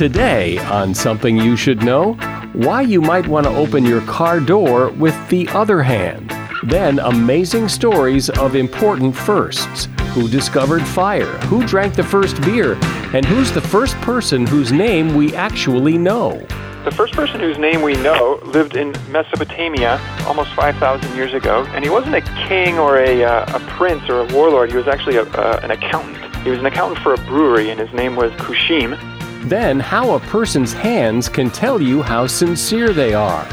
Today on Something You Should Know, why you might want to open your car door with the other hand. Then, amazing stories of important firsts. Who discovered fire? Who drank the first beer? And who's the first person whose name we actually know? The first person whose name we know lived in Mesopotamia almost 5,000 years ago, and he wasn't a king or a, uh, a prince or a warlord. He was actually a, uh, an accountant. He was an accountant for a brewery, and his name was Kushim. Then, how a person's hands can tell you how sincere they are,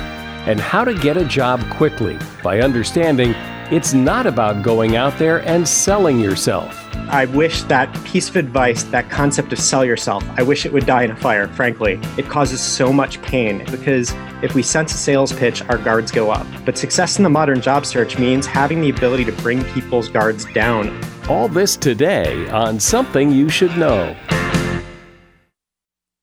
and how to get a job quickly by understanding it's not about going out there and selling yourself. I wish that piece of advice, that concept of sell yourself, I wish it would die in a fire, frankly. It causes so much pain because if we sense a sales pitch, our guards go up. But success in the modern job search means having the ability to bring people's guards down. All this today on Something You Should Know.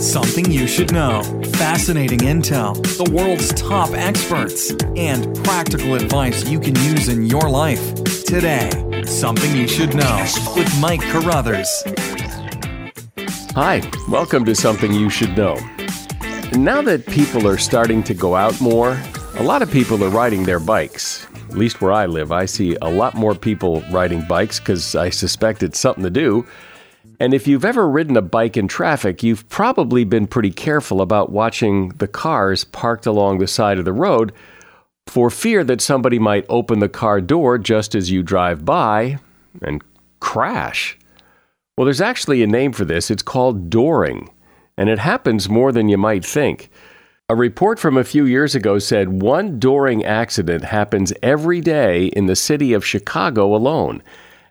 Something you should know. Fascinating intel, the world's top experts, and practical advice you can use in your life. Today, Something You Should Know with Mike Carruthers. Hi, welcome to Something You Should Know. Now that people are starting to go out more, a lot of people are riding their bikes. At least where I live, I see a lot more people riding bikes because I suspect it's something to do. And if you've ever ridden a bike in traffic, you've probably been pretty careful about watching the cars parked along the side of the road for fear that somebody might open the car door just as you drive by and crash. Well, there's actually a name for this. It's called dooring, and it happens more than you might think. A report from a few years ago said one dooring accident happens every day in the city of Chicago alone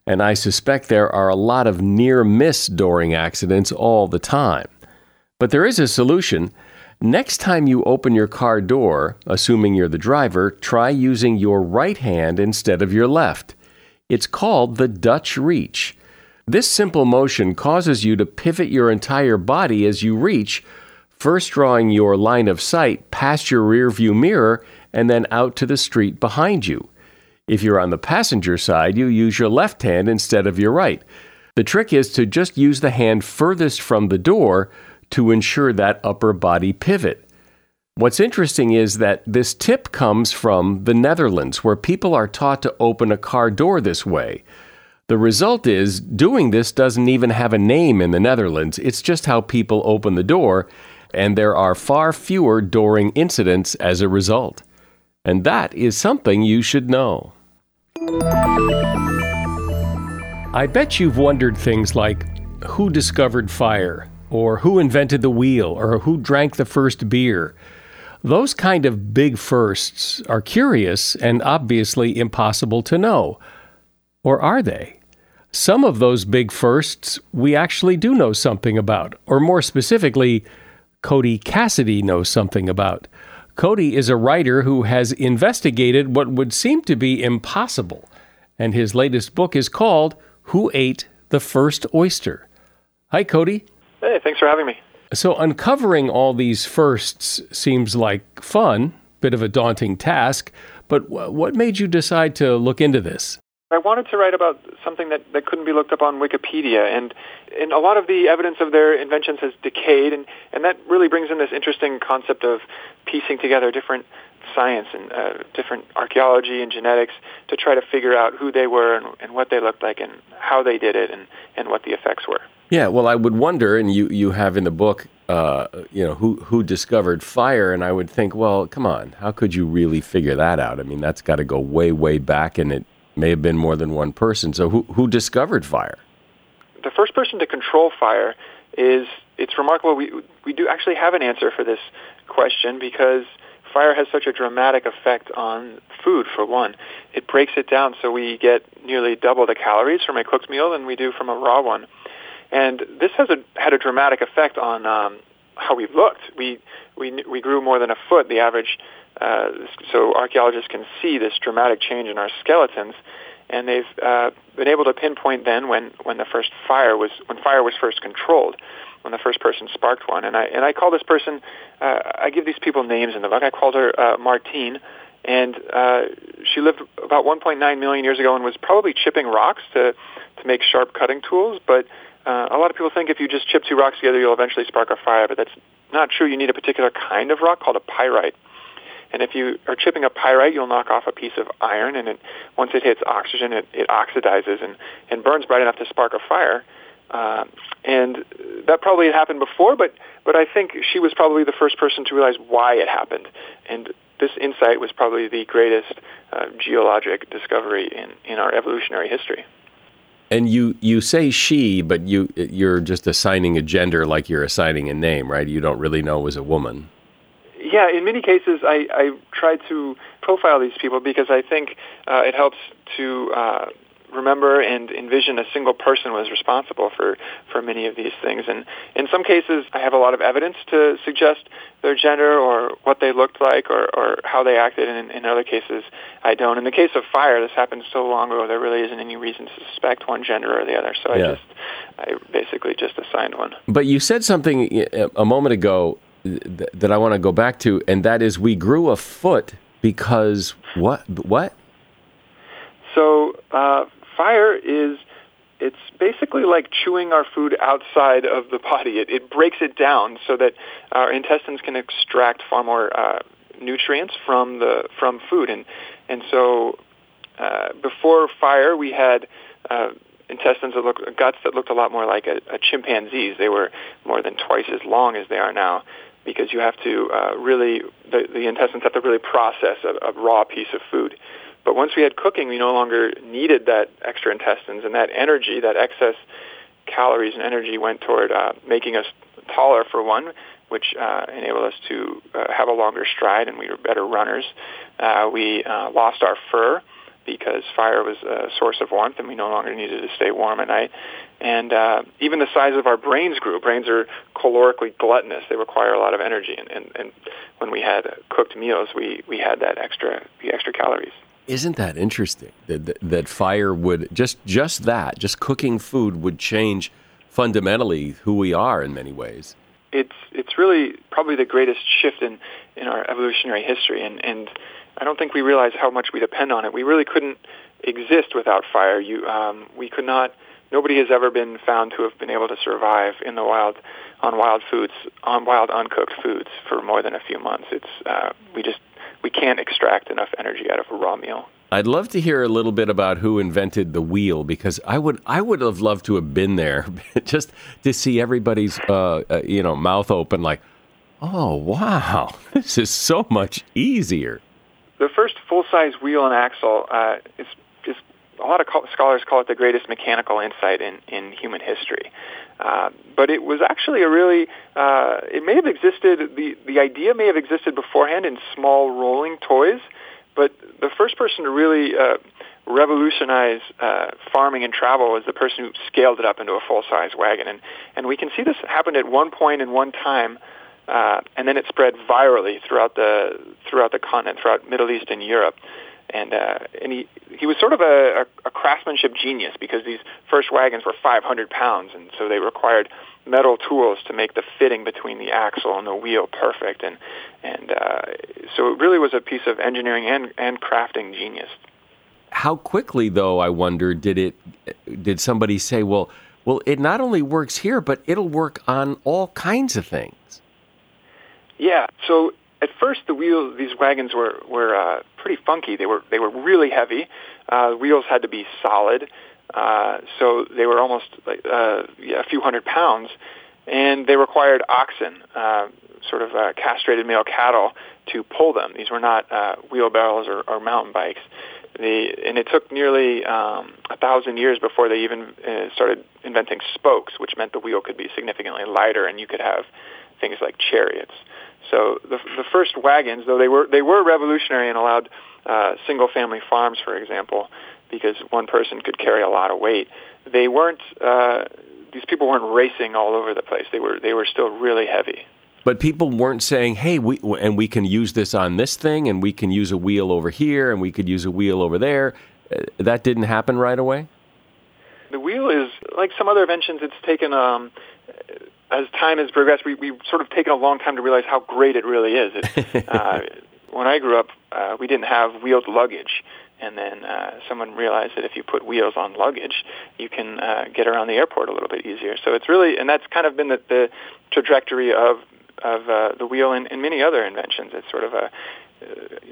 and I suspect there are a lot of near miss dooring accidents all the time. But there is a solution. Next time you open your car door, assuming you're the driver, try using your right hand instead of your left. It's called the Dutch reach. This simple motion causes you to pivot your entire body as you reach, first drawing your line of sight past your rearview mirror and then out to the street behind you. If you're on the passenger side, you use your left hand instead of your right. The trick is to just use the hand furthest from the door to ensure that upper body pivot. What's interesting is that this tip comes from the Netherlands, where people are taught to open a car door this way. The result is doing this doesn't even have a name in the Netherlands, it's just how people open the door, and there are far fewer dooring incidents as a result. And that is something you should know. I bet you've wondered things like who discovered fire, or who invented the wheel, or who drank the first beer. Those kind of big firsts are curious and obviously impossible to know. Or are they? Some of those big firsts we actually do know something about, or more specifically, Cody Cassidy knows something about. Cody is a writer who has investigated what would seem to be impossible, and his latest book is called Who Ate the First Oyster? Hi, Cody. Hey, thanks for having me. So, uncovering all these firsts seems like fun, bit of a daunting task, but what made you decide to look into this? I wanted to write about something that, that couldn't be looked up on Wikipedia, and, and a lot of the evidence of their inventions has decayed, and, and that really brings in this interesting concept of piecing together different science and uh, different archaeology and genetics to try to figure out who they were and, and what they looked like and how they did it and, and what the effects were. Yeah, well, I would wonder, and you, you have in the book, uh, you know, who who discovered fire, and I would think, well, come on, how could you really figure that out? I mean, that's got to go way, way back, and it may have been more than one person. So who, who discovered fire? The first person to control fire is, it's remarkable, we, we do actually have an answer for this question because fire has such a dramatic effect on food, for one. It breaks it down so we get nearly double the calories from a cooked meal than we do from a raw one. And this has a, had a dramatic effect on um, how we looked. We, we, we grew more than a foot. The average uh, so archaeologists can see this dramatic change in our skeletons, and they've uh, been able to pinpoint then when, when the first fire was when fire was first controlled, when the first person sparked one. And I and I call this person, uh, I give these people names in the book. I called her uh, Martine, and uh, she lived about 1.9 million years ago and was probably chipping rocks to to make sharp cutting tools, but. Uh, a lot of people think if you just chip two rocks together, you'll eventually spark a fire, but that's not true. You need a particular kind of rock called a pyrite. And if you are chipping a pyrite, you'll knock off a piece of iron, and it, once it hits oxygen, it, it oxidizes and, and burns bright enough to spark a fire. Uh, and that probably had happened before, but but I think she was probably the first person to realize why it happened. And this insight was probably the greatest uh, geologic discovery in, in our evolutionary history. And you, you say she, but you you're just assigning a gender like you're assigning a name, right? You don't really know it was a woman yeah, in many cases, I, I try to profile these people because I think uh, it helps to uh, remember and envision a single person was responsible for, for many of these things. And in some cases, I have a lot of evidence to suggest their gender or what they looked like or, or how they acted. And in, in other cases, I don't. In the case of fire, this happened so long ago, there really isn't any reason to suspect one gender or the other. So yeah. I just, I basically just assigned one. But you said something a moment ago th- that I want to go back to, and that is we grew a foot because what? What? So uh, fire is it's basically like chewing our food outside of the body. It, it breaks it down so that our intestines can extract far more uh, nutrients from the from food, and and so uh, before fire we had. Uh, intestines that look guts that looked a lot more like a, a chimpanzee's. They were more than twice as long as they are now, because you have to uh, really the, the intestines have to really process a, a raw piece of food. But once we had cooking, we no longer needed that extra intestines, and that energy, that excess calories and energy, went toward uh, making us taller for one, which uh, enabled us to uh, have a longer stride, and we were better runners. Uh, we uh, lost our fur because fire was a source of warmth, and we no longer needed to stay warm at night. And uh, even the size of our brains grew. Brains are calorically gluttonous; they require a lot of energy. And, and, and when we had cooked meals, we, we had that extra the extra calories. Isn't that interesting? That, that, that fire would just just that just cooking food would change fundamentally who we are in many ways. It's it's really probably the greatest shift in, in our evolutionary history, and, and I don't think we realize how much we depend on it. We really couldn't exist without fire. You um, we could not nobody has ever been found to have been able to survive in the wild on wild foods on wild uncooked foods for more than a few months. It's uh, we just we can't extract enough energy out of a raw meal. I'd love to hear a little bit about who invented the wheel because I would I would have loved to have been there just to see everybody's uh, uh, you know mouth open like oh wow this is so much easier. The first full size wheel and axle uh, is a lot of scholars call it the greatest mechanical insight in, in human history. Uh, but it was actually a really, uh, it may have existed, the, the idea may have existed beforehand in small rolling toys, but the first person to really uh, revolutionize uh, farming and travel was the person who scaled it up into a full-size wagon. And, and we can see this happened at one point in one time, uh, and then it spread virally throughout the, throughout the continent, throughout Middle East and Europe and uh, and he he was sort of a, a, a craftsmanship genius because these first wagons were 500 pounds, and so they required metal tools to make the fitting between the axle and the wheel perfect, and and uh, so it really was a piece of engineering and and crafting genius. How quickly, though, I wonder, did it did somebody say, well, well, it not only works here, but it'll work on all kinds of things. Yeah. So at first the wheels these wagons were were uh, pretty funky. They were they were really heavy. Uh, wheels had to be solid, uh, so they were almost like uh, yeah, a few hundred pounds, and they required oxen, uh, sort of uh, castrated male cattle, to pull them. These were not uh, wheelbarrows or, or mountain bikes. The, and it took nearly um, a thousand years before they even uh, started inventing spokes, which meant the wheel could be significantly lighter, and you could have things like chariots. So the, the first wagons, though they were they were revolutionary and allowed uh, single family farms, for example, because one person could carry a lot of weight. They weren't uh, these people weren't racing all over the place. They were they were still really heavy. But people weren't saying, "Hey, we and we can use this on this thing, and we can use a wheel over here, and we could use a wheel over there." Uh, that didn't happen right away. The wheel is like some other inventions. It's taken um, as time has progressed, we, we've sort of taken a long time to realize how great it really is. It, uh, when I grew up, uh, we didn't have wheeled luggage. And then uh, someone realized that if you put wheels on luggage, you can uh, get around the airport a little bit easier. So it's really, and that's kind of been the, the trajectory of of uh, the wheel and, and many other inventions. It's sort of a uh,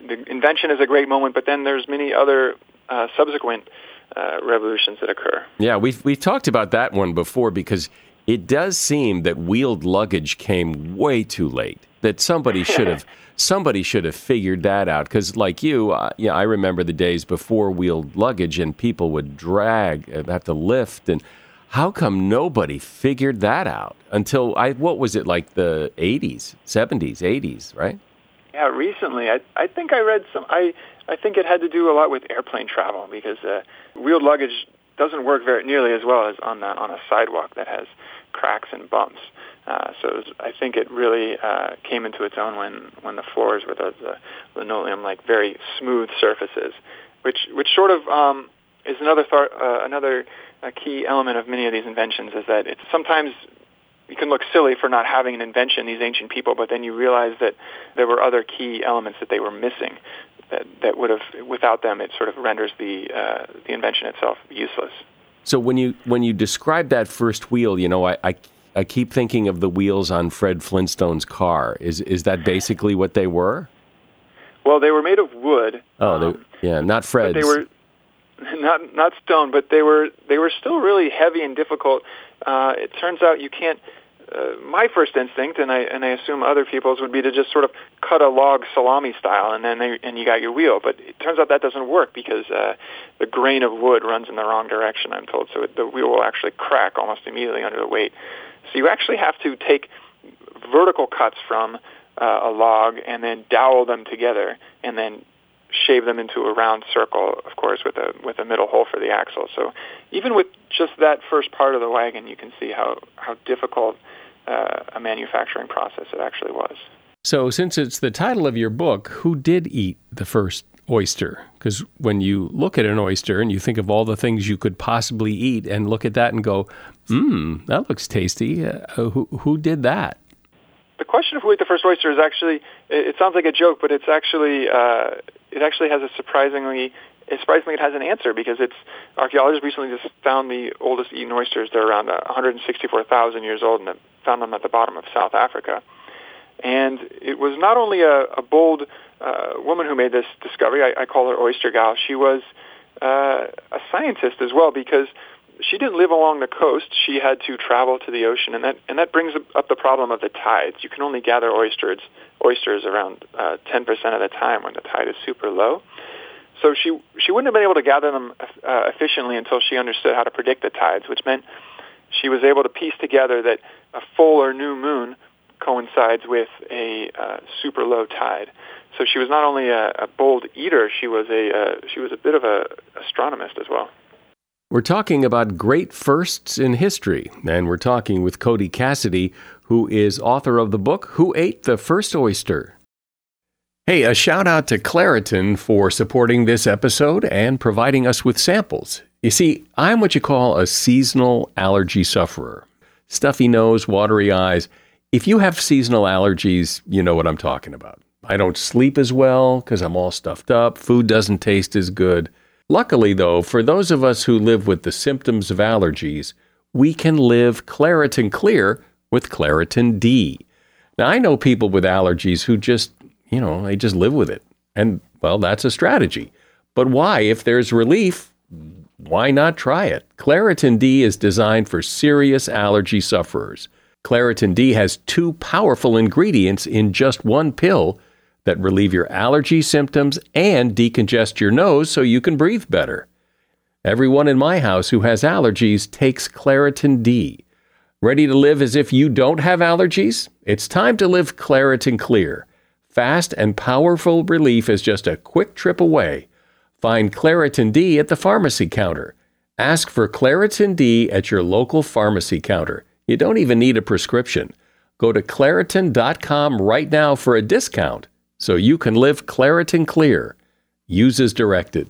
the invention is a great moment, but then there's many other uh, subsequent uh, revolutions that occur. Yeah, we've we've talked about that one before because it does seem that wheeled luggage came way too late. That somebody should have somebody should have figured that out. Because like you, uh, yeah, I remember the days before wheeled luggage, and people would drag, uh, have to lift, and how come nobody figured that out until I? What was it like the '80s, '70s, '80s, right? Yeah, recently I I think I read some I I think it had to do a lot with airplane travel because uh, wheeled luggage doesn't work very nearly as well as on the, on a sidewalk that has cracks and bumps. Uh, so was, I think it really uh, came into its own when, when the floors were the, the linoleum like very smooth surfaces, which which sort of um, is another th- uh, another uh, key element of many of these inventions is that it's sometimes you can look silly for not having an invention, these ancient people, but then you realize that there were other key elements that they were missing that, that would have, without them, it sort of renders the, uh, the invention itself useless. So when you when you describe that first wheel, you know, I, I, I keep thinking of the wheels on Fred Flintstone's car. Is is that basically what they were? Well, they were made of wood. Oh, um, yeah, not Fred's. They were not not stone, but they were they were still really heavy and difficult. Uh, it turns out you can't uh, my first instinct, and I and I assume other people's would be to just sort of cut a log salami style, and then they, and you got your wheel. But it turns out that doesn't work because uh, the grain of wood runs in the wrong direction. I'm told, so it, the wheel will actually crack almost immediately under the weight. So you actually have to take vertical cuts from uh, a log and then dowel them together, and then shave them into a round circle, of course, with a with a middle hole for the axle. So even with just that first part of the wagon, you can see how how difficult uh, a manufacturing process it actually was. So, since it's the title of your book, who did eat the first oyster? Because when you look at an oyster and you think of all the things you could possibly eat, and look at that and go, "Mmm, that looks tasty." Uh, who who did that? The question of who ate the first oyster is actually it, it sounds like a joke, but it's actually uh, it actually has a surprisingly surprisingly it has an answer because it's archaeologists recently just found the oldest eaten oysters. They're around 164,000 years old and found them at the bottom of South Africa. And it was not only a, a bold uh, woman who made this discovery. I, I call her Oyster Gal. She was uh, a scientist as well because she didn't live along the coast. She had to travel to the ocean, and that and that brings up the problem of the tides. You can only gather oysters oysters around uh, 10% of the time when the tide is super low. So she she wouldn't have been able to gather them uh, efficiently until she understood how to predict the tides, which meant she was able to piece together that a full or new moon coincides with a uh, super low tide. So she was not only a, a bold eater, she was a uh, she was a bit of a astronomist as well. We're talking about great firsts in history, and we're talking with Cody Cassidy, who is author of the book Who Ate the First Oyster? Hey, a shout out to Claritin for supporting this episode and providing us with samples. You see, I'm what you call a seasonal allergy sufferer. Stuffy nose, watery eyes. If you have seasonal allergies, you know what I'm talking about. I don't sleep as well because I'm all stuffed up. Food doesn't taste as good. Luckily, though, for those of us who live with the symptoms of allergies, we can live Claritin Clear with Claritin D. Now, I know people with allergies who just, you know, they just live with it. And, well, that's a strategy. But why? If there's relief, why not try it? Claritin D is designed for serious allergy sufferers. Claritin D has two powerful ingredients in just one pill that relieve your allergy symptoms and decongest your nose so you can breathe better. Everyone in my house who has allergies takes Claritin D. Ready to live as if you don't have allergies? It's time to live Claritin Clear. Fast and powerful relief is just a quick trip away. Find Claritin D at the pharmacy counter. Ask for Claritin D at your local pharmacy counter. You don't even need a prescription. Go to Claritin.com right now for a discount so you can live Claritin Clear. Use as directed.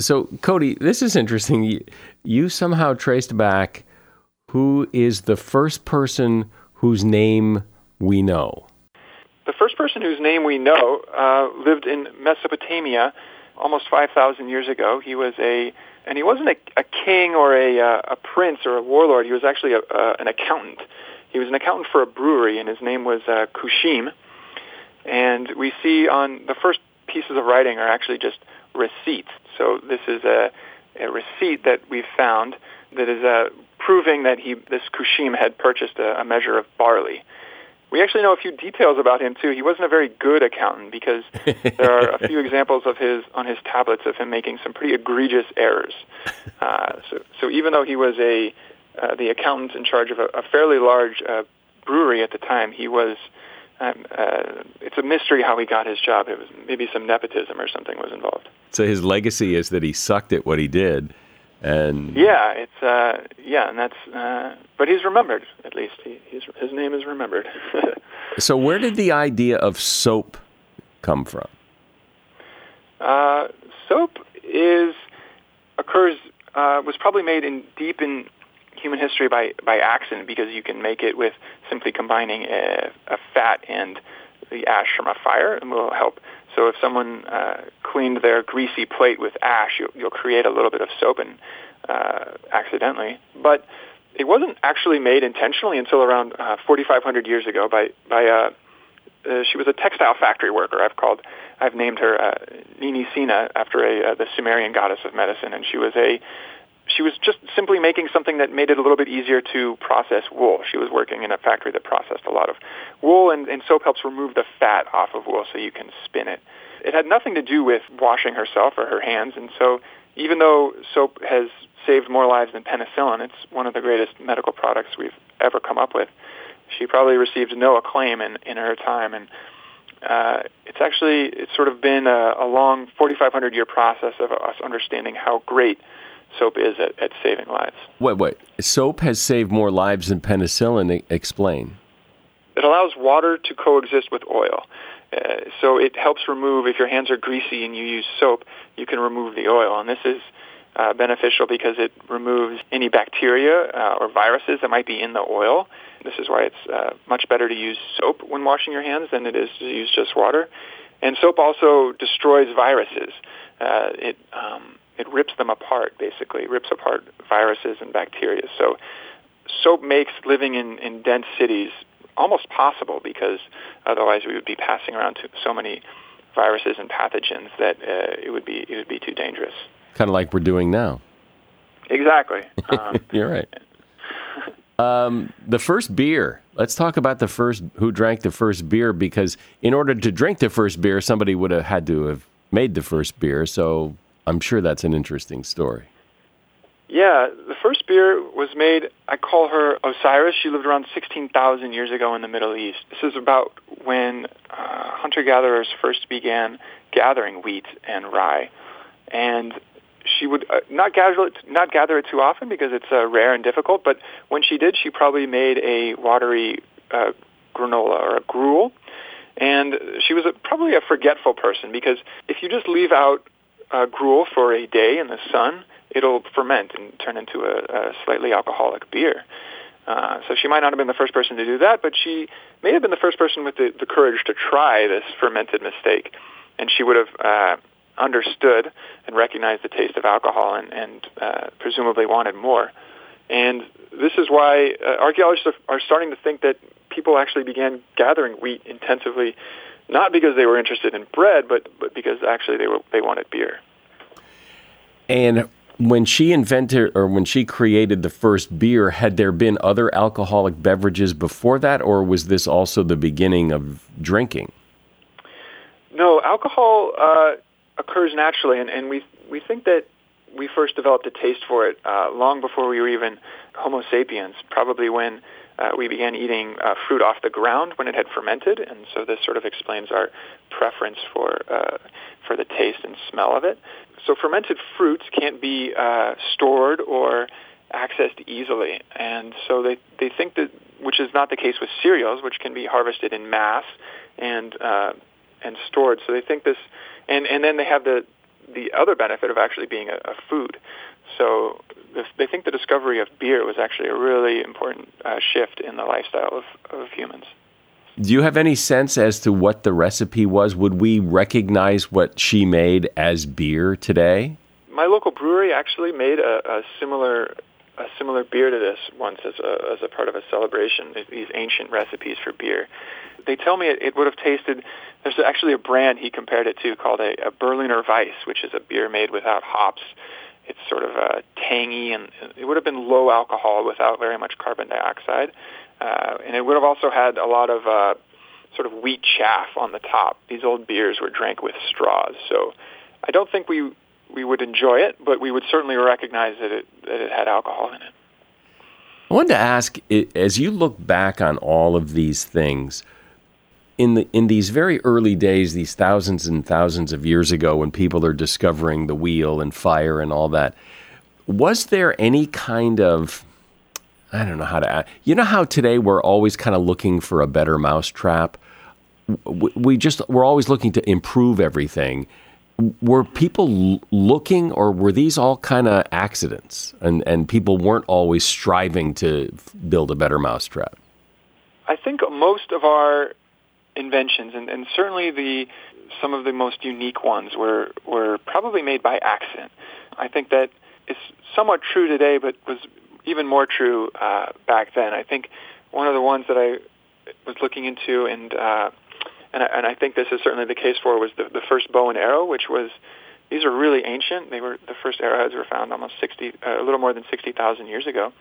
So, Cody, this is interesting. You, somehow traced back who is the first person whose name we know. The first person whose name we know uh, lived in Mesopotamia almost 5,000 years ago. He was a, and he wasn't a, a king or a, uh, a prince or a warlord. He was actually a, uh, an accountant. He was an accountant for a brewery, and his name was uh, Kushim. And we see on the first pieces of writing are actually just receipts. So this is a, a receipt that we've found that is uh, proving that he, this Kushim had purchased a, a measure of barley. We actually know a few details about him too. He wasn't a very good accountant because there are a few examples of his on his tablets of him making some pretty egregious errors. Uh, so, so even though he was a uh, the accountant in charge of a, a fairly large uh, brewery at the time, he was um, uh, it's a mystery how he got his job. It was maybe some nepotism or something was involved. So his legacy is that he sucked at what he did, and yeah, it's uh, yeah, and that's uh, but he's remembered at least. He, he's, his name is remembered. so where did the idea of soap come from? Uh, soap is occurs uh, was probably made in deep in human history by, by accident because you can make it with simply combining a, a fat and the ash from a fire and will help. So if someone uh, cleaned their greasy plate with ash, you'll, you'll create a little bit of soap and uh, accidentally. But it wasn't actually made intentionally until around uh, 4,500 years ago by by uh, uh, she was a textile factory worker. I've called I've named her uh, Ninisina after a uh, the Sumerian goddess of medicine, and she was a she was just simply making something that made it a little bit easier to process wool. She was working in a factory that processed a lot of wool, and, and soap helps remove the fat off of wool so you can spin it. It had nothing to do with washing herself or her hands, and so even though soap has saved more lives than penicillin, it's one of the greatest medical products we've ever come up with. She probably received no acclaim in, in her time, and uh, it's actually it's sort of been a, a long 4,500 year process of us understanding how great soap is at, at saving lives. Wait, wait. Soap has saved more lives than penicillin. Explain. It allows water to coexist with oil. Uh, so it helps remove, if your hands are greasy and you use soap, you can remove the oil. And this is uh, beneficial because it removes any bacteria uh, or viruses that might be in the oil. This is why it's uh, much better to use soap when washing your hands than it is to use just water. And soap also destroys viruses. Uh, it um, it rips them apart, basically, rips apart viruses and bacteria. So soap makes living in, in dense cities almost possible because otherwise we would be passing around so many viruses and pathogens that uh, it would be it would be too dangerous. Kind of like we're doing now. Exactly. Um, You're right. Um, the first beer. Let's talk about the first who drank the first beer because in order to drink the first beer, somebody would have had to have made the first beer. So I'm sure that's an interesting story. Yeah, the first beer was made, I call her Osiris. She lived around 16,000 years ago in the Middle East. This is about when uh, hunter-gatherers first began gathering wheat and rye. And she would uh, not gather it, not gather it too often because it's uh, rare and difficult. But when she did, she probably made a watery uh, granola or a gruel, and she was a, probably a forgetful person because if you just leave out uh, gruel for a day in the sun, it'll ferment and turn into a, a slightly alcoholic beer. Uh, so she might not have been the first person to do that, but she may have been the first person with the, the courage to try this fermented mistake. And she would have uh, understood and recognized the taste of alcohol and, and uh, presumably wanted more. And this is why uh, archaeologists are, are starting to think that people actually began gathering wheat intensively, not because they were interested in bread, but, but because actually they, were, they wanted beer. And when she invented or when she created the first beer, had there been other alcoholic beverages before that, or was this also the beginning of drinking? No, alcohol uh, occurs naturally, and, and we we think that we first developed a taste for it uh, long before we were even Homo sapiens. Probably when uh, we began eating uh, fruit off the ground when it had fermented, and so this sort of explains our preference for uh, for the taste and smell of it. So fermented fruits can't be uh, stored or accessed easily, and so they they think that, which is not the case with cereals, which can be harvested in mass and uh, and stored. So they think this, and and then they have the the other benefit of actually being a, a food. So they think the discovery of beer was actually a really important uh, shift in the lifestyle of, of humans. Do you have any sense as to what the recipe was? Would we recognize what she made as beer today? My local brewery actually made a, a similar a similar beer to this once as a, as a part of a celebration. These ancient recipes for beer. They tell me it, it would have tasted. There's actually a brand he compared it to called a, a Berliner Weisse, which is a beer made without hops. It's sort of uh, tangy, and it would have been low alcohol without very much carbon dioxide. Uh, and it would have also had a lot of uh, sort of wheat chaff on the top. These old beers were drank with straws, so I don't think we we would enjoy it, but we would certainly recognize that it that it had alcohol in it. I wanted to ask, as you look back on all of these things, in the in these very early days, these thousands and thousands of years ago, when people are discovering the wheel and fire and all that, was there any kind of I don't know how to. You know how today we're always kind of looking for a better mousetrap. We just we're always looking to improve everything. Were people looking, or were these all kind of accidents, and and people weren't always striving to build a better mousetrap? I think most of our inventions, and, and certainly the some of the most unique ones, were were probably made by accident. I think that is somewhat true today, but was even more true uh, back then. I think one of the ones that I was looking into, and uh, and, I, and I think this is certainly the case for, was the, the first bow and arrow, which was these are really ancient. They were the first arrowheads were found almost sixty, uh, a little more than sixty thousand years ago.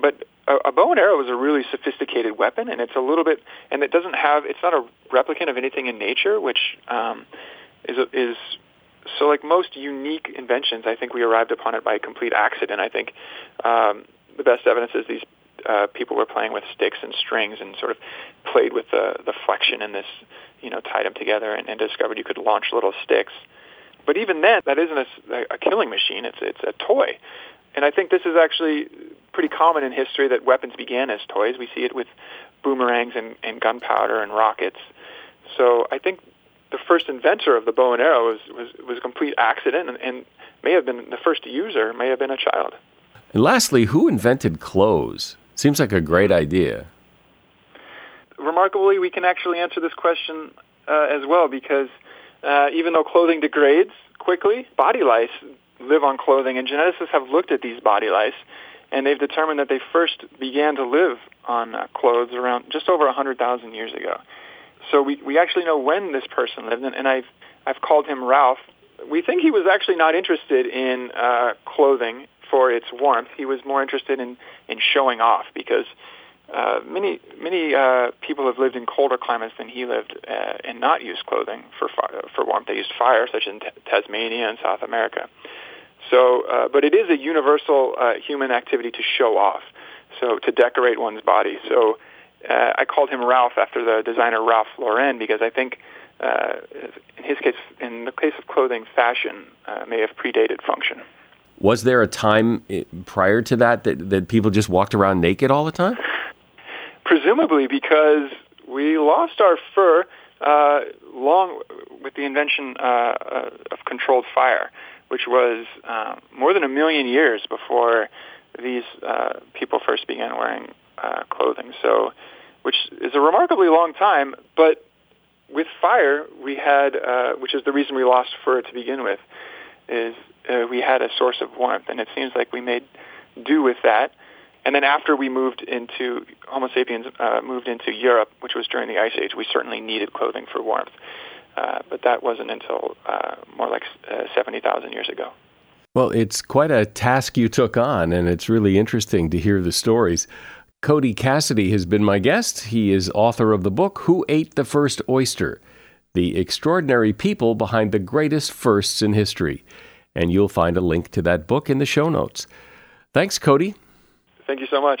But a, a bow and arrow is a really sophisticated weapon, and it's a little bit, and it doesn't have, it's not a replicant of anything in nature, which um, is is so like most unique inventions, I think we arrived upon it by complete accident. I think um, the best evidence is these uh, people were playing with sticks and strings and sort of played with the, the flexion in this, you know, tied them together and, and discovered you could launch little sticks. But even then, that isn't a, a killing machine. It's it's a toy, and I think this is actually pretty common in history that weapons began as toys. We see it with boomerangs and, and gunpowder and rockets. So I think the first inventor of the bow and arrow was was, was a complete accident, and, and may have been the first user may have been a child. And lastly, who invented clothes? Seems like a great idea. Remarkably, we can actually answer this question uh, as well because uh, even though clothing degrades quickly, body lice live on clothing, and geneticists have looked at these body lice, and they've determined that they first began to live on uh, clothes around just over 100,000 years ago. So we, we actually know when this person lived, and, and I've, I've called him Ralph. We think he was actually not interested in uh, clothing for its warmth. He was more interested in, in showing off because uh, many many uh, people have lived in colder climates than he lived uh, and not used clothing for for warmth. They used fire, such as in t- Tasmania and South America. So, uh, but it is a universal uh, human activity to show off, so to decorate one's body. So, uh, I called him Ralph after the designer Ralph Lauren because I think, uh, in his case, in the case of clothing, fashion uh, may have predated function. Was there a time eh, prior to that that, that people just walked around naked all the time? Presumably, because we lost our fur uh, long with the invention uh, uh, of controlled fire, which was uh, more than a million years before these uh, people first began wearing uh, clothing. So, which is a remarkably long time, but with fire, we had, uh, which is the reason we lost fur to begin with, is uh, we had a source of warmth, and it seems like we made do with that. And then after we moved into Homo sapiens uh, moved into Europe, which was during the Ice Age, we certainly needed clothing for warmth. Uh, but that wasn't until uh, more like uh, 70,000 years ago. Well, it's quite a task you took on, and it's really interesting to hear the stories. Cody Cassidy has been my guest. He is author of the book, Who Ate the First Oyster? The Extraordinary People Behind the Greatest Firsts in History. And you'll find a link to that book in the show notes. Thanks, Cody. Thank you so much.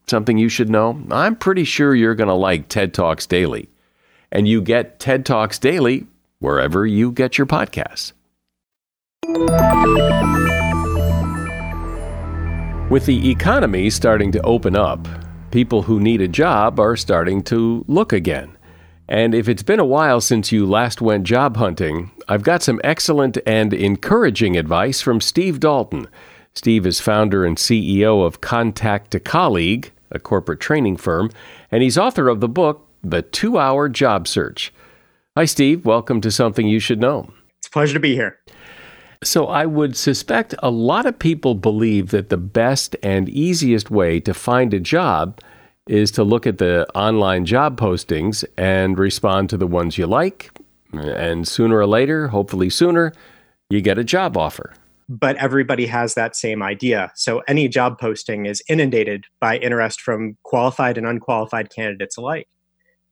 something you should know? I'm pretty sure you're going to like TED Talks Daily. And you get TED Talks Daily wherever you get your podcasts. With the economy starting to open up, people who need a job are starting to look again. And if it's been a while since you last went job hunting, I've got some excellent and encouraging advice from Steve Dalton. Steve is founder and CEO of Contact a Colleague, a corporate training firm, and he's author of the book, The Two Hour Job Search. Hi, Steve. Welcome to Something You Should Know. It's a pleasure to be here. So, I would suspect a lot of people believe that the best and easiest way to find a job is to look at the online job postings and respond to the ones you like. And sooner or later, hopefully sooner, you get a job offer but everybody has that same idea. So any job posting is inundated by interest from qualified and unqualified candidates alike.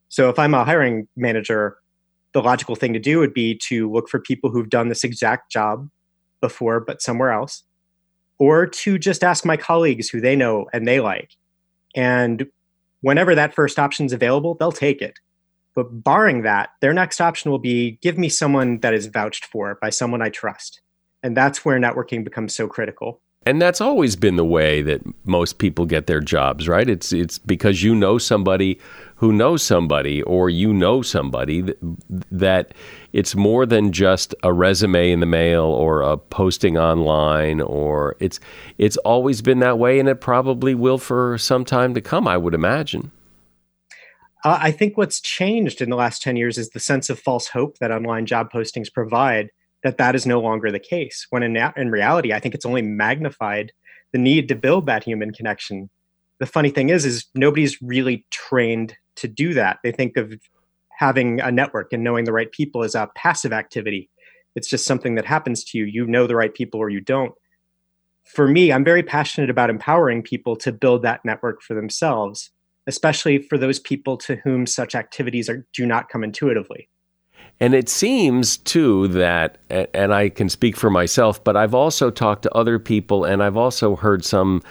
So if I'm a hiring manager, the logical thing to do would be to look for people who've done this exact job before, but somewhere else, or to just ask my colleagues who they know and they like. And whenever that first option is available, they'll take it. But barring that, their next option will be give me someone that is vouched for by someone I trust. And that's where networking becomes so critical. And that's always been the way that most people get their jobs, right? It's it's because you know somebody who knows somebody or you know somebody that, that it's more than just a resume in the mail or a posting online or it's it's always been that way and it probably will for some time to come, I would imagine. Uh, I think what's changed in the last 10 years is the sense of false hope that online job postings provide that that is no longer the case. When in, in reality, I think it's only magnified the need to build that human connection. The funny thing is, is nobody's really trained to do that. They think of having a network and knowing the right people as a passive activity. It's just something that happens to you. You know the right people or you don't. for me, I'm very passionate about empowering people to build that network for themselves, especially for those people to whom such activities are, do not come intuitively. And it seems too that, and I can speak for myself, but I've also talked to other people and I've also heard some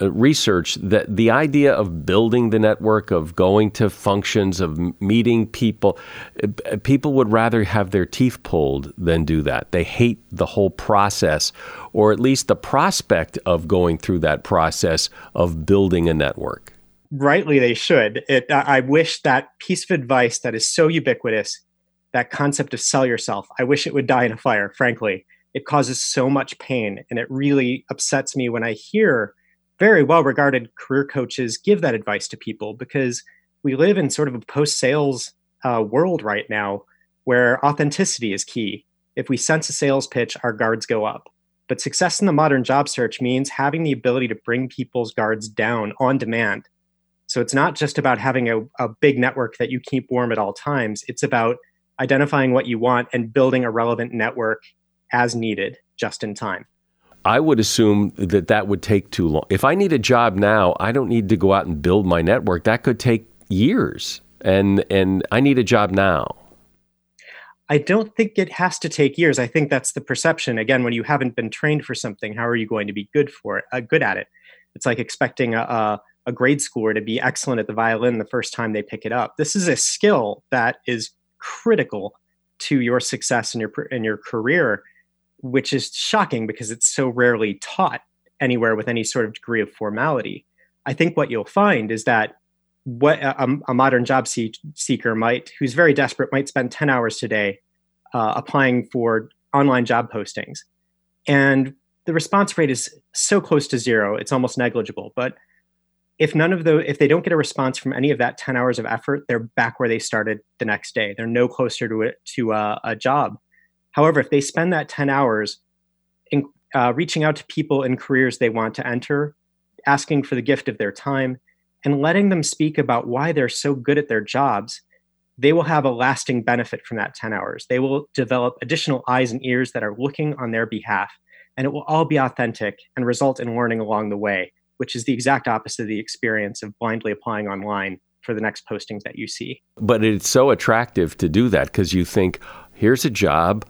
uh, research that the idea of building the network, of going to functions, of meeting people, uh, people would rather have their teeth pulled than do that. They hate the whole process, or at least the prospect of going through that process of building a network. Rightly, they should. It, I wish that piece of advice that is so ubiquitous, that concept of sell yourself, I wish it would die in a fire, frankly. It causes so much pain, and it really upsets me when I hear very well regarded career coaches give that advice to people because we live in sort of a post sales uh, world right now where authenticity is key. If we sense a sales pitch, our guards go up. But success in the modern job search means having the ability to bring people's guards down on demand. So it's not just about having a, a big network that you keep warm at all times, it's about identifying what you want and building a relevant network as needed just in time. I would assume that that would take too long. If I need a job now, I don't need to go out and build my network. That could take years. And and I need a job now. I don't think it has to take years. I think that's the perception. Again, when you haven't been trained for something, how are you going to be good for it? Uh, good at it? It's like expecting a, a, a grade schooler to be excellent at the violin the first time they pick it up. This is a skill that is critical to your success in your in your career which is shocking because it's so rarely taught anywhere with any sort of degree of formality. I think what you'll find is that what a, a modern job see- seeker might, who's very desperate, might spend 10 hours today uh, applying for online job postings. And the response rate is so close to zero, it's almost negligible. But if none of the if they don't get a response from any of that 10 hours of effort they're back where they started the next day. They're no closer to it to a, a job. However, if they spend that 10 hours in, uh, reaching out to people in careers they want to enter, asking for the gift of their time, and letting them speak about why they're so good at their jobs, they will have a lasting benefit from that 10 hours. They will develop additional eyes and ears that are looking on their behalf, and it will all be authentic and result in learning along the way, which is the exact opposite of the experience of blindly applying online for the next postings that you see. But it's so attractive to do that because you think, here's a job,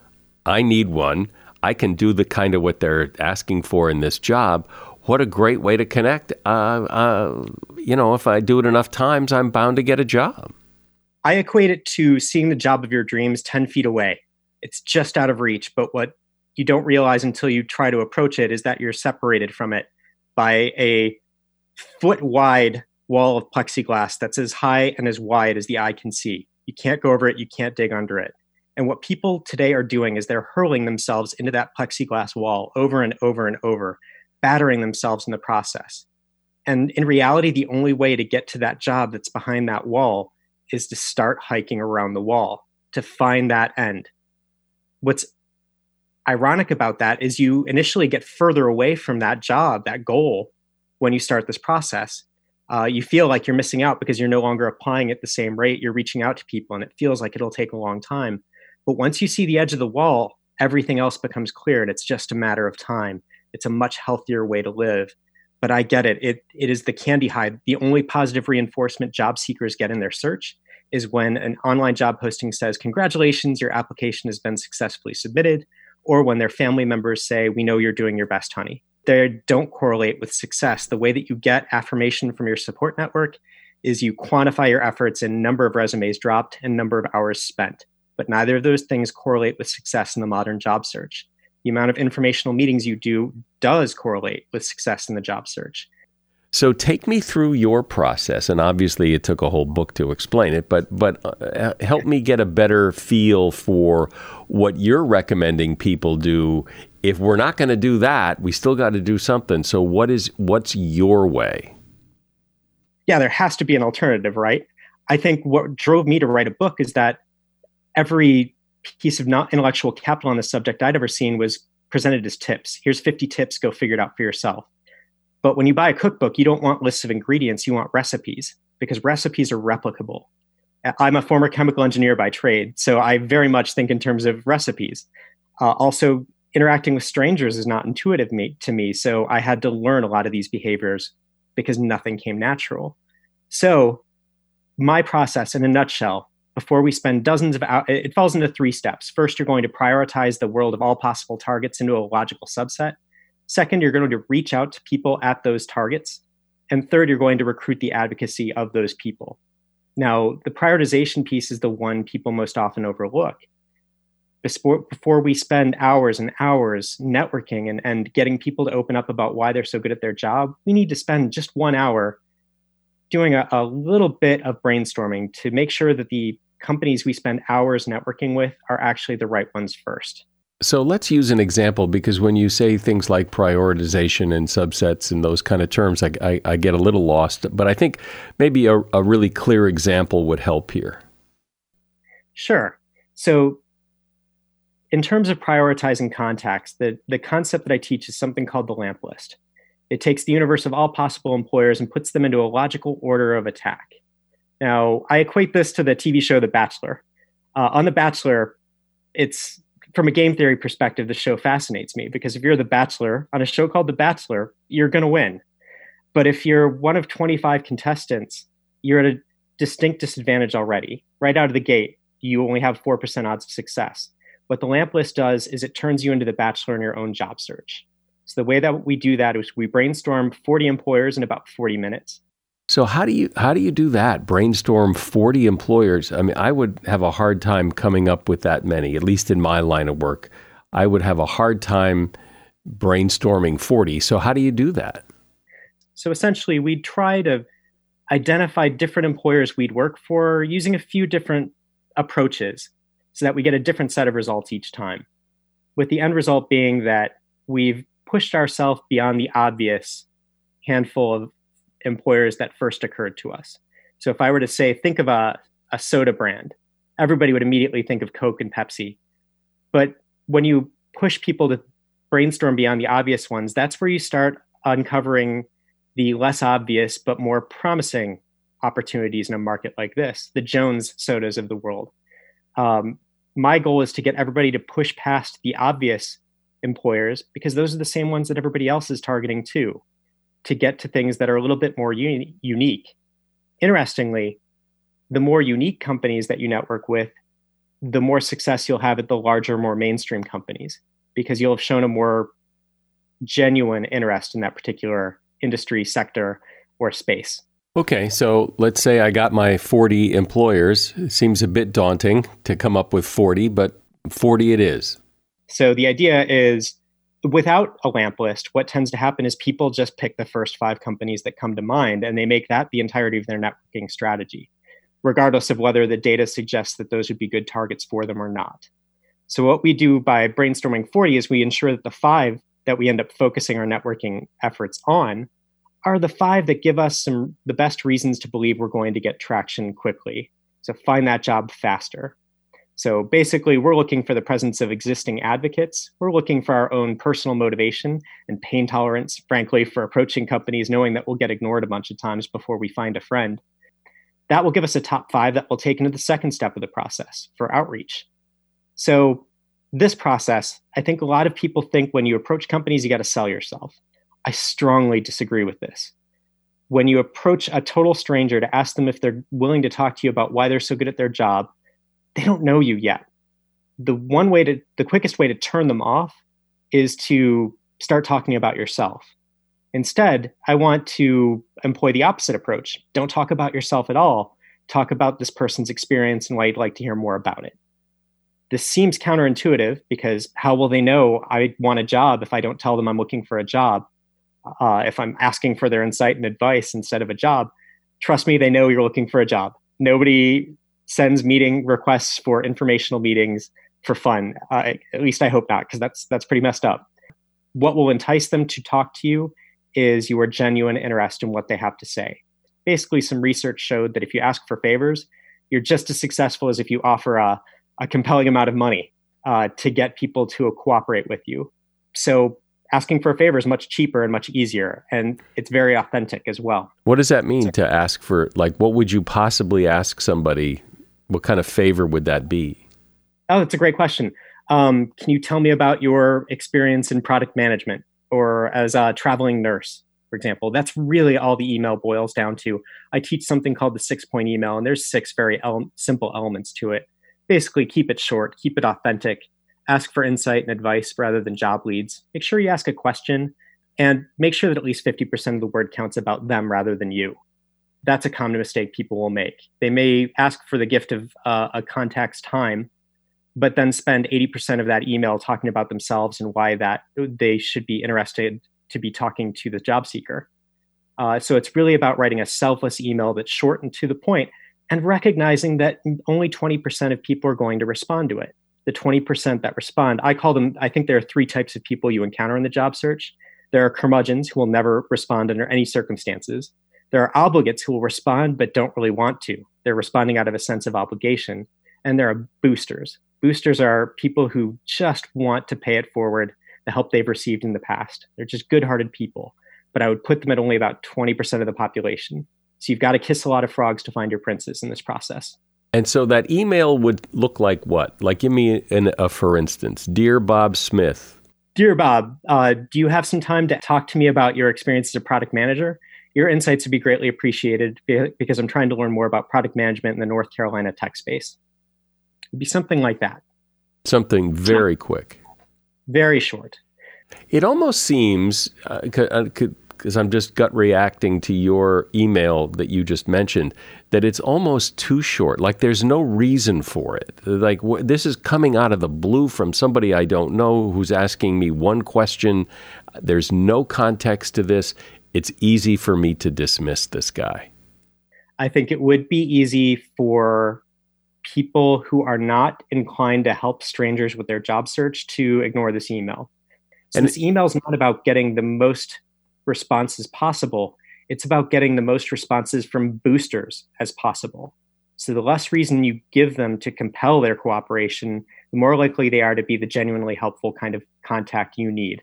I need one. I can do the kind of what they're asking for in this job. What a great way to connect. Uh, uh, you know, if I do it enough times, I'm bound to get a job. I equate it to seeing the job of your dreams 10 feet away. It's just out of reach, but what you don't realize until you try to approach it is that you're separated from it by a foot wide wall of plexiglass that's as high and as wide as the eye can see. You can't go over it, you can't dig under it. And what people today are doing is they're hurling themselves into that plexiglass wall over and over and over, battering themselves in the process. And in reality, the only way to get to that job that's behind that wall is to start hiking around the wall to find that end. What's ironic about that is you initially get further away from that job, that goal, when you start this process. Uh, you feel like you're missing out because you're no longer applying at the same rate. You're reaching out to people, and it feels like it'll take a long time. But once you see the edge of the wall, everything else becomes clear and it's just a matter of time. It's a much healthier way to live. But I get it. It it is the candy hide. The only positive reinforcement job seekers get in their search is when an online job posting says, Congratulations, your application has been successfully submitted, or when their family members say, We know you're doing your best, honey. They don't correlate with success. The way that you get affirmation from your support network is you quantify your efforts in number of resumes dropped and number of hours spent but neither of those things correlate with success in the modern job search. The amount of informational meetings you do does correlate with success in the job search. So take me through your process, and obviously it took a whole book to explain it. But but uh, help me get a better feel for what you're recommending people do. If we're not going to do that, we still got to do something. So what is what's your way? Yeah, there has to be an alternative, right? I think what drove me to write a book is that every piece of not intellectual capital on the subject I'd ever seen was presented as tips. Here's 50 tips, go figure it out for yourself. But when you buy a cookbook, you don't want lists of ingredients, you want recipes because recipes are replicable. I'm a former chemical engineer by trade, so I very much think in terms of recipes. Uh, also, interacting with strangers is not intuitive me, to me. So I had to learn a lot of these behaviors because nothing came natural. So, my process in a nutshell, before we spend dozens of hours, it falls into three steps. First, you're going to prioritize the world of all possible targets into a logical subset. Second, you're going to reach out to people at those targets. And third, you're going to recruit the advocacy of those people. Now, the prioritization piece is the one people most often overlook before we spend hours and hours networking and, and getting people to open up about why they're so good at their job, we need to spend just one hour doing a, a little bit of brainstorming to make sure that the companies we spend hours networking with are actually the right ones first. So let's use an example because when you say things like prioritization and subsets and those kind of terms, I, I, I get a little lost. But I think maybe a, a really clear example would help here. Sure. So in terms of prioritizing contacts, the, the concept that I teach is something called the lamp list. It takes the universe of all possible employers and puts them into a logical order of attack. Now, I equate this to the TV show The Bachelor. Uh, on The Bachelor, it's from a game theory perspective, the show fascinates me because if you're the Bachelor on a show called The Bachelor, you're going to win. But if you're one of 25 contestants, you're at a distinct disadvantage already. Right out of the gate, you only have 4% odds of success. What the lamp list does is it turns you into the bachelor in your own job search. So the way that we do that is we brainstorm 40 employers in about 40 minutes. So how do you how do you do that? Brainstorm 40 employers. I mean, I would have a hard time coming up with that many, at least in my line of work. I would have a hard time brainstorming 40. So how do you do that? So essentially, we try to identify different employers we'd work for using a few different approaches so that we get a different set of results each time. With the end result being that we've pushed ourselves beyond the obvious handful of employers that first occurred to us. So if I were to say, think of a, a soda brand, everybody would immediately think of Coke and Pepsi. But when you push people to brainstorm beyond the obvious ones, that's where you start uncovering the less obvious but more promising opportunities in a market like this, the Jones sodas of the world. Um, my goal is to get everybody to push past the obvious employers because those are the same ones that everybody else is targeting too to get to things that are a little bit more uni- unique interestingly the more unique companies that you network with the more success you'll have at the larger more mainstream companies because you'll have shown a more genuine interest in that particular industry sector or space Okay, so let's say I got my 40 employers. It seems a bit daunting to come up with 40, but 40 it is. So the idea is without a lamp list, what tends to happen is people just pick the first five companies that come to mind and they make that the entirety of their networking strategy, regardless of whether the data suggests that those would be good targets for them or not. So what we do by brainstorming 40 is we ensure that the five that we end up focusing our networking efforts on are the five that give us some the best reasons to believe we're going to get traction quickly. So find that job faster. So basically, we're looking for the presence of existing advocates. We're looking for our own personal motivation and pain tolerance, frankly, for approaching companies knowing that we'll get ignored a bunch of times before we find a friend. That will give us a top five that we'll take into the second step of the process for outreach. So, this process, I think a lot of people think when you approach companies, you got to sell yourself. I strongly disagree with this. When you approach a total stranger to ask them if they're willing to talk to you about why they're so good at their job, they don't know you yet. The one way to, the quickest way to turn them off is to start talking about yourself. Instead, I want to employ the opposite approach. Don't talk about yourself at all. Talk about this person's experience and why you'd like to hear more about it. This seems counterintuitive because how will they know I want a job if I don't tell them I'm looking for a job? uh, if I'm asking for their insight and advice instead of a job, trust me, they know you're looking for a job. Nobody sends meeting requests for informational meetings for fun. Uh, at least I hope not, because that's that's pretty messed up. What will entice them to talk to you is your genuine interest in what they have to say. Basically, some research showed that if you ask for favors, you're just as successful as if you offer a, a compelling amount of money uh, to get people to cooperate with you. So asking for a favor is much cheaper and much easier and it's very authentic as well what does that mean to ask for like what would you possibly ask somebody what kind of favor would that be oh that's a great question Um, can you tell me about your experience in product management or as a traveling nurse, for example? That's really all the email boils down to. I teach something called the six point email, and there's six very ele- simple elements to it. Basically, keep it short, keep it authentic, ask for insight and advice rather than job leads. Make sure you ask a question and make sure that at least 50% of the word counts about them rather than you. That's a common mistake people will make. They may ask for the gift of uh, a contact's time, but then spend 80% of that email talking about themselves and why that they should be interested to be talking to the job seeker. Uh, so it's really about writing a selfless email that's short and to the point and recognizing that only 20% of people are going to respond to it. The 20% that respond, I call them, I think there are three types of people you encounter in the job search. There are curmudgeons who will never respond under any circumstances. There are obligates who will respond but don't really want to. They're responding out of a sense of obligation. And there are boosters. Boosters are people who just want to pay it forward the help they've received in the past. They're just good hearted people, but I would put them at only about 20% of the population. So you've got to kiss a lot of frogs to find your princess in this process. And so that email would look like what? Like, give me an, a for instance. Dear Bob Smith, Dear Bob, uh, do you have some time to talk to me about your experience as a product manager? Your insights would be greatly appreciated because I'm trying to learn more about product management in the North Carolina tech space. It'd be something like that. Something very quick. Very short. It almost seems, because uh, I'm just gut reacting to your email that you just mentioned, that it's almost too short. Like there's no reason for it. Like wh- this is coming out of the blue from somebody I don't know who's asking me one question. There's no context to this. It's easy for me to dismiss this guy. I think it would be easy for people who are not inclined to help strangers with their job search to ignore this email. So and this email is not about getting the most responses possible it's about getting the most responses from boosters as possible. So the less reason you give them to compel their cooperation, the more likely they are to be the genuinely helpful kind of contact you need.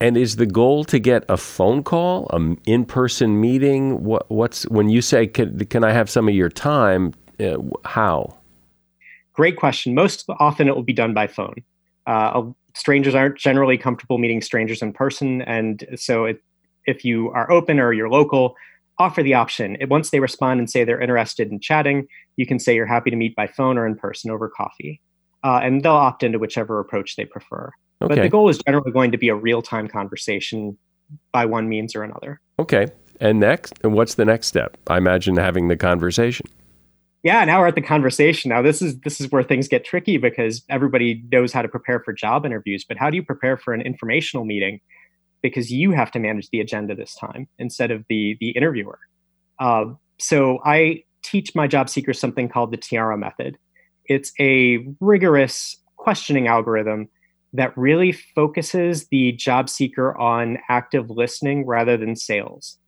And is the goal to get a phone call, an in-person meeting? What, what's when you say, "Can, can I have some of your time?" Uh, how? Great question. Most often, it will be done by phone. Uh, strangers aren't generally comfortable meeting strangers in person, and so it, if you are open or you're local, offer the option. Once they respond and say they're interested in chatting, you can say you're happy to meet by phone or in person over coffee. Uh, and they'll opt into whichever approach they prefer. Okay. But the goal is generally going to be a real time conversation by one means or another. Okay. And next, and what's the next step? I imagine having the conversation. Yeah, now we're at the conversation. Now this is this is where things get tricky because everybody knows how to prepare for job interviews, but how do you prepare for an informational meeting because you have to manage the agenda this time instead of the the interviewer. Uh, so I teach my job seekers something called the Tiara method. It's a rigorous questioning algorithm that really focuses the job seeker on active listening rather than sales.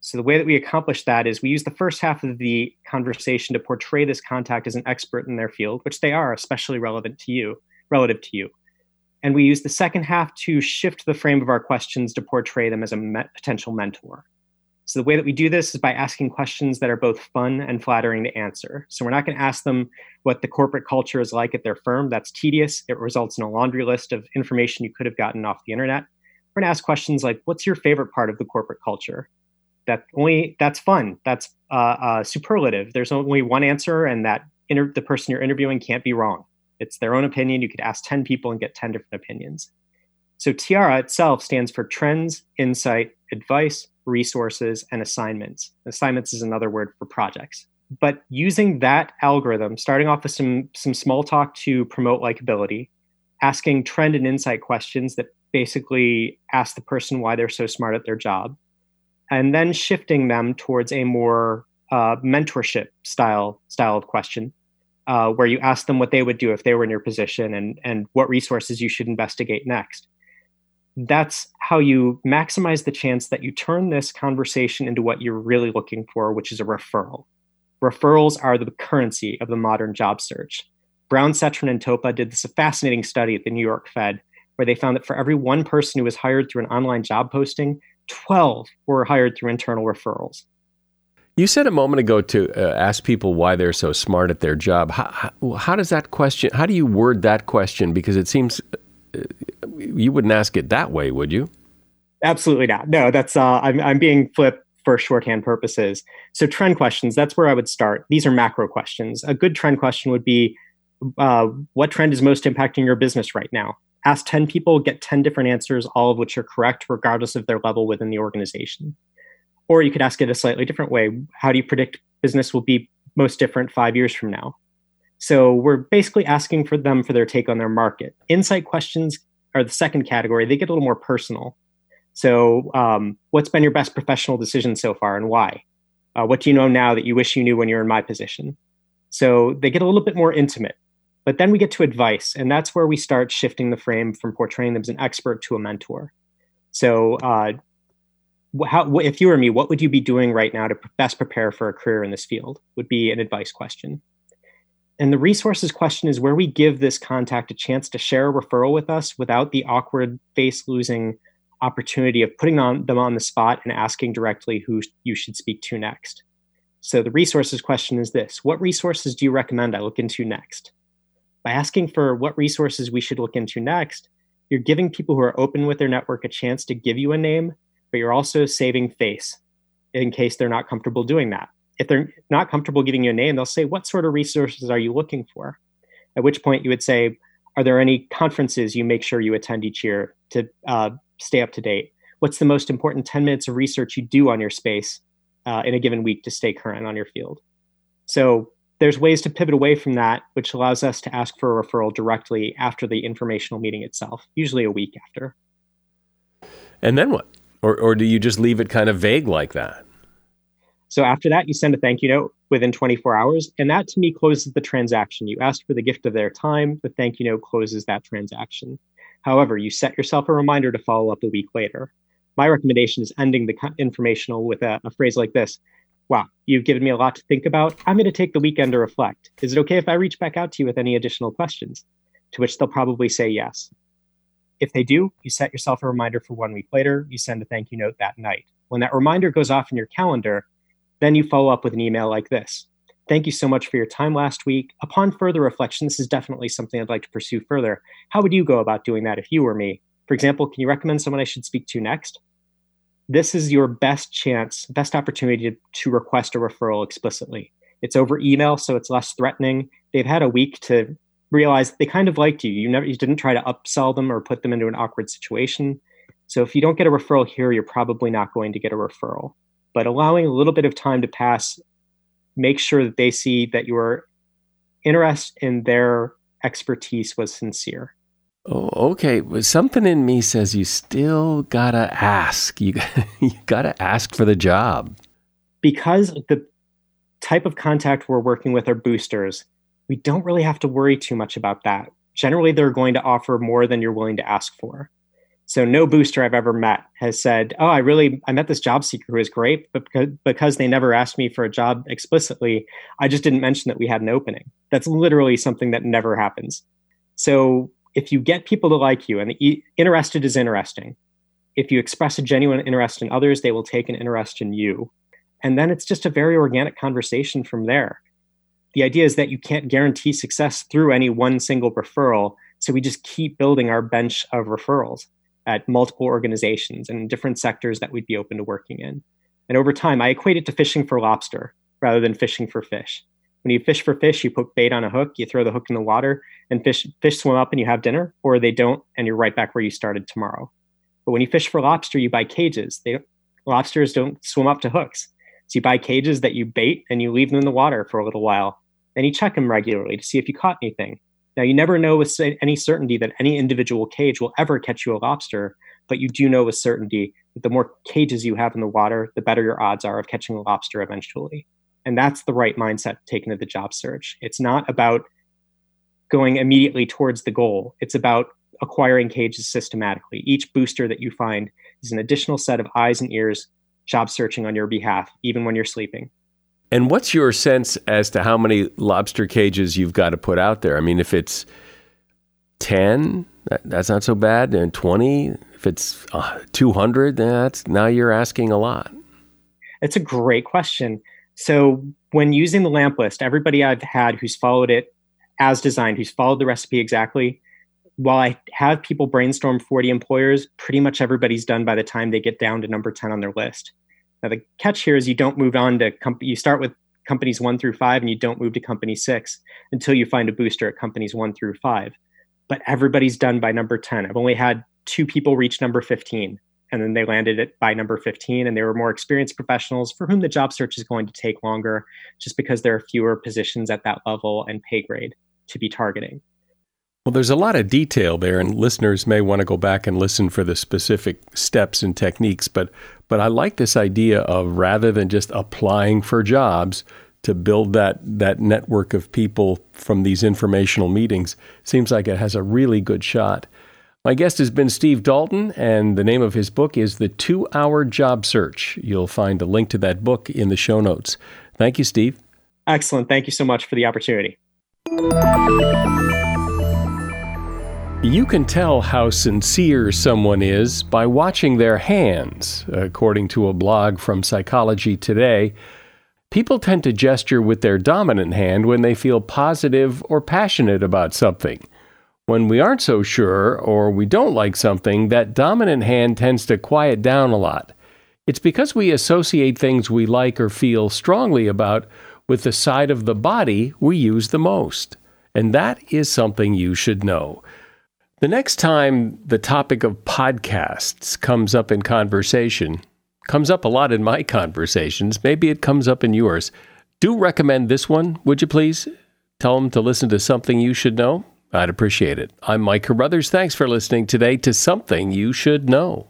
So the way that we accomplish that is we use the first half of the conversation to portray this contact as an expert in their field, which they are, especially relevant to you, relative to you. And we use the second half to shift the frame of our questions to portray them as a me- potential mentor. So the way that we do this is by asking questions that are both fun and flattering to answer. So we're not going to ask them what the corporate culture is like at their firm. That's tedious. It results in a laundry list of information you could have gotten off the internet. We're going to ask questions like, "What's your favorite part of the corporate culture?" That only that's fun. That's uh, uh, superlative. There's only one answer, and that inter- the person you're interviewing can't be wrong. It's their own opinion. You could ask 10 people and get 10 different opinions. So Tiara itself stands for trends, insight, advice, resources, and assignments. Assignments is another word for projects. But using that algorithm, starting off with some, some small talk to promote likability, asking trend and insight questions that basically ask the person why they're so smart at their job, and then shifting them towards a more uh, mentorship style style of question uh, where you ask them what they would do if they were in your position and and what resources you should investigate next. That's how you maximize the chance that you turn this conversation into what you're really looking for, which is a referral. Referrals are the currency of the modern job search. Brown, Setren, and Topa did this fascinating study at the New York Fed, where they found that for every one person who was hired through an online job posting, 12 were hired through internal referrals. You said a moment ago to uh, ask people why they're so smart at their job. How, how, how, does that question, how do you word that question? Because it seems uh, you wouldn't ask it that way, would you? Absolutely not. No, that's, uh, I'm, I'm being flip for shorthand purposes. So, trend questions, that's where I would start. These are macro questions. A good trend question would be uh, what trend is most impacting your business right now? Ask 10 people, get 10 different answers, all of which are correct, regardless of their level within the organization. Or you could ask it a slightly different way. How do you predict business will be most different five years from now? So we're basically asking for them for their take on their market. Insight questions are the second category. They get a little more personal. So, um, what's been your best professional decision so far and why? Uh, what do you know now that you wish you knew when you're in my position? So, they get a little bit more intimate. But then we get to advice, and that's where we start shifting the frame from portraying them as an expert to a mentor. So, uh, how, if you were me, what would you be doing right now to best prepare for a career in this field? Would be an advice question. And the resources question is where we give this contact a chance to share a referral with us without the awkward face losing opportunity of putting on, them on the spot and asking directly who you should speak to next. So the resources question is this What resources do you recommend I look into next? By asking for what resources we should look into next, you're giving people who are open with their network a chance to give you a name, but you're also saving face in case they're not comfortable doing that. If they're not comfortable giving you a name, they'll say, What sort of resources are you looking for? At which point you would say, Are there any conferences you make sure you attend each year to uh, stay up to date? What's the most important 10 minutes of research you do on your space uh, in a given week to stay current on your field? So there's ways to pivot away from that, which allows us to ask for a referral directly after the informational meeting itself, usually a week after. And then what? Or, or do you just leave it kind of vague like that? So after that, you send a thank you note within 24 hours. And that to me closes the transaction. You asked for the gift of their time. The thank you note closes that transaction. However, you set yourself a reminder to follow up a week later. My recommendation is ending the informational with a, a phrase like this Wow, you've given me a lot to think about. I'm going to take the weekend to reflect. Is it okay if I reach back out to you with any additional questions? To which they'll probably say yes. If they do, you set yourself a reminder for one week later. You send a thank you note that night. When that reminder goes off in your calendar, then you follow up with an email like this Thank you so much for your time last week. Upon further reflection, this is definitely something I'd like to pursue further. How would you go about doing that if you were me? For example, can you recommend someone I should speak to next? This is your best chance, best opportunity to, to request a referral explicitly. It's over email, so it's less threatening. They've had a week to realize they kind of liked you. You never you didn't try to upsell them or put them into an awkward situation. So if you don't get a referral here, you're probably not going to get a referral. But allowing a little bit of time to pass make sure that they see that your interest in their expertise was sincere. Oh, okay. Well, something in me says you still gotta ask. You you gotta ask for the job because the type of contact we're working with are boosters. We don't really have to worry too much about that. Generally, they're going to offer more than you're willing to ask for. So no booster I've ever met has said, "Oh, I really I met this job seeker who is great, but because, they never asked me for a job explicitly, I just didn't mention that we had an opening." That's literally something that never happens. So if you get people to like you, and interested is interesting. If you express a genuine interest in others, they will take an interest in you, and then it's just a very organic conversation from there. The idea is that you can't guarantee success through any one single referral, so we just keep building our bench of referrals at multiple organizations and different sectors that we'd be open to working in. And over time, I equate it to fishing for lobster rather than fishing for fish. When you fish for fish, you put bait on a hook, you throw the hook in the water, and fish fish swim up and you have dinner, or they don't, and you're right back where you started tomorrow. But when you fish for lobster, you buy cages. They lobsters don't swim up to hooks. So you buy cages that you bait and you leave them in the water for a little while. and you check them regularly to see if you caught anything. Now, you never know with any certainty that any individual cage will ever catch you a lobster, but you do know with certainty that the more cages you have in the water, the better your odds are of catching a lobster eventually. And that's the right mindset taken to the job search. It's not about going immediately towards the goal, it's about acquiring cages systematically. Each booster that you find is an additional set of eyes and ears job searching on your behalf, even when you're sleeping. And what's your sense as to how many lobster cages you've got to put out there? I mean, if it's 10, that, that's not so bad. And 20, if it's uh, 200, that's now you're asking a lot. It's a great question. So when using the lamp list, everybody I've had who's followed it as designed, who's followed the recipe exactly, while I have people brainstorm 40 employers, pretty much everybody's done by the time they get down to number 10 on their list. Now the catch here is you don't move on to comp- you start with companies one through five and you don't move to company six until you find a booster at companies one through five. But everybody's done by number 10. I've only had two people reach number 15 and then they landed it by number 15 and they were more experienced professionals for whom the job search is going to take longer just because there are fewer positions at that level and pay grade to be targeting well there's a lot of detail there and listeners may want to go back and listen for the specific steps and techniques but but i like this idea of rather than just applying for jobs to build that that network of people from these informational meetings seems like it has a really good shot my guest has been Steve Dalton, and the name of his book is The Two Hour Job Search. You'll find a link to that book in the show notes. Thank you, Steve. Excellent. Thank you so much for the opportunity. You can tell how sincere someone is by watching their hands, according to a blog from Psychology Today. People tend to gesture with their dominant hand when they feel positive or passionate about something. When we aren't so sure or we don't like something, that dominant hand tends to quiet down a lot. It's because we associate things we like or feel strongly about with the side of the body we use the most. And that is something you should know. The next time the topic of podcasts comes up in conversation, comes up a lot in my conversations, maybe it comes up in yours. Do recommend this one, would you please? Tell them to listen to something you should know. I'd appreciate it. I'm Mike Carruthers. Thanks for listening today to Something You Should Know.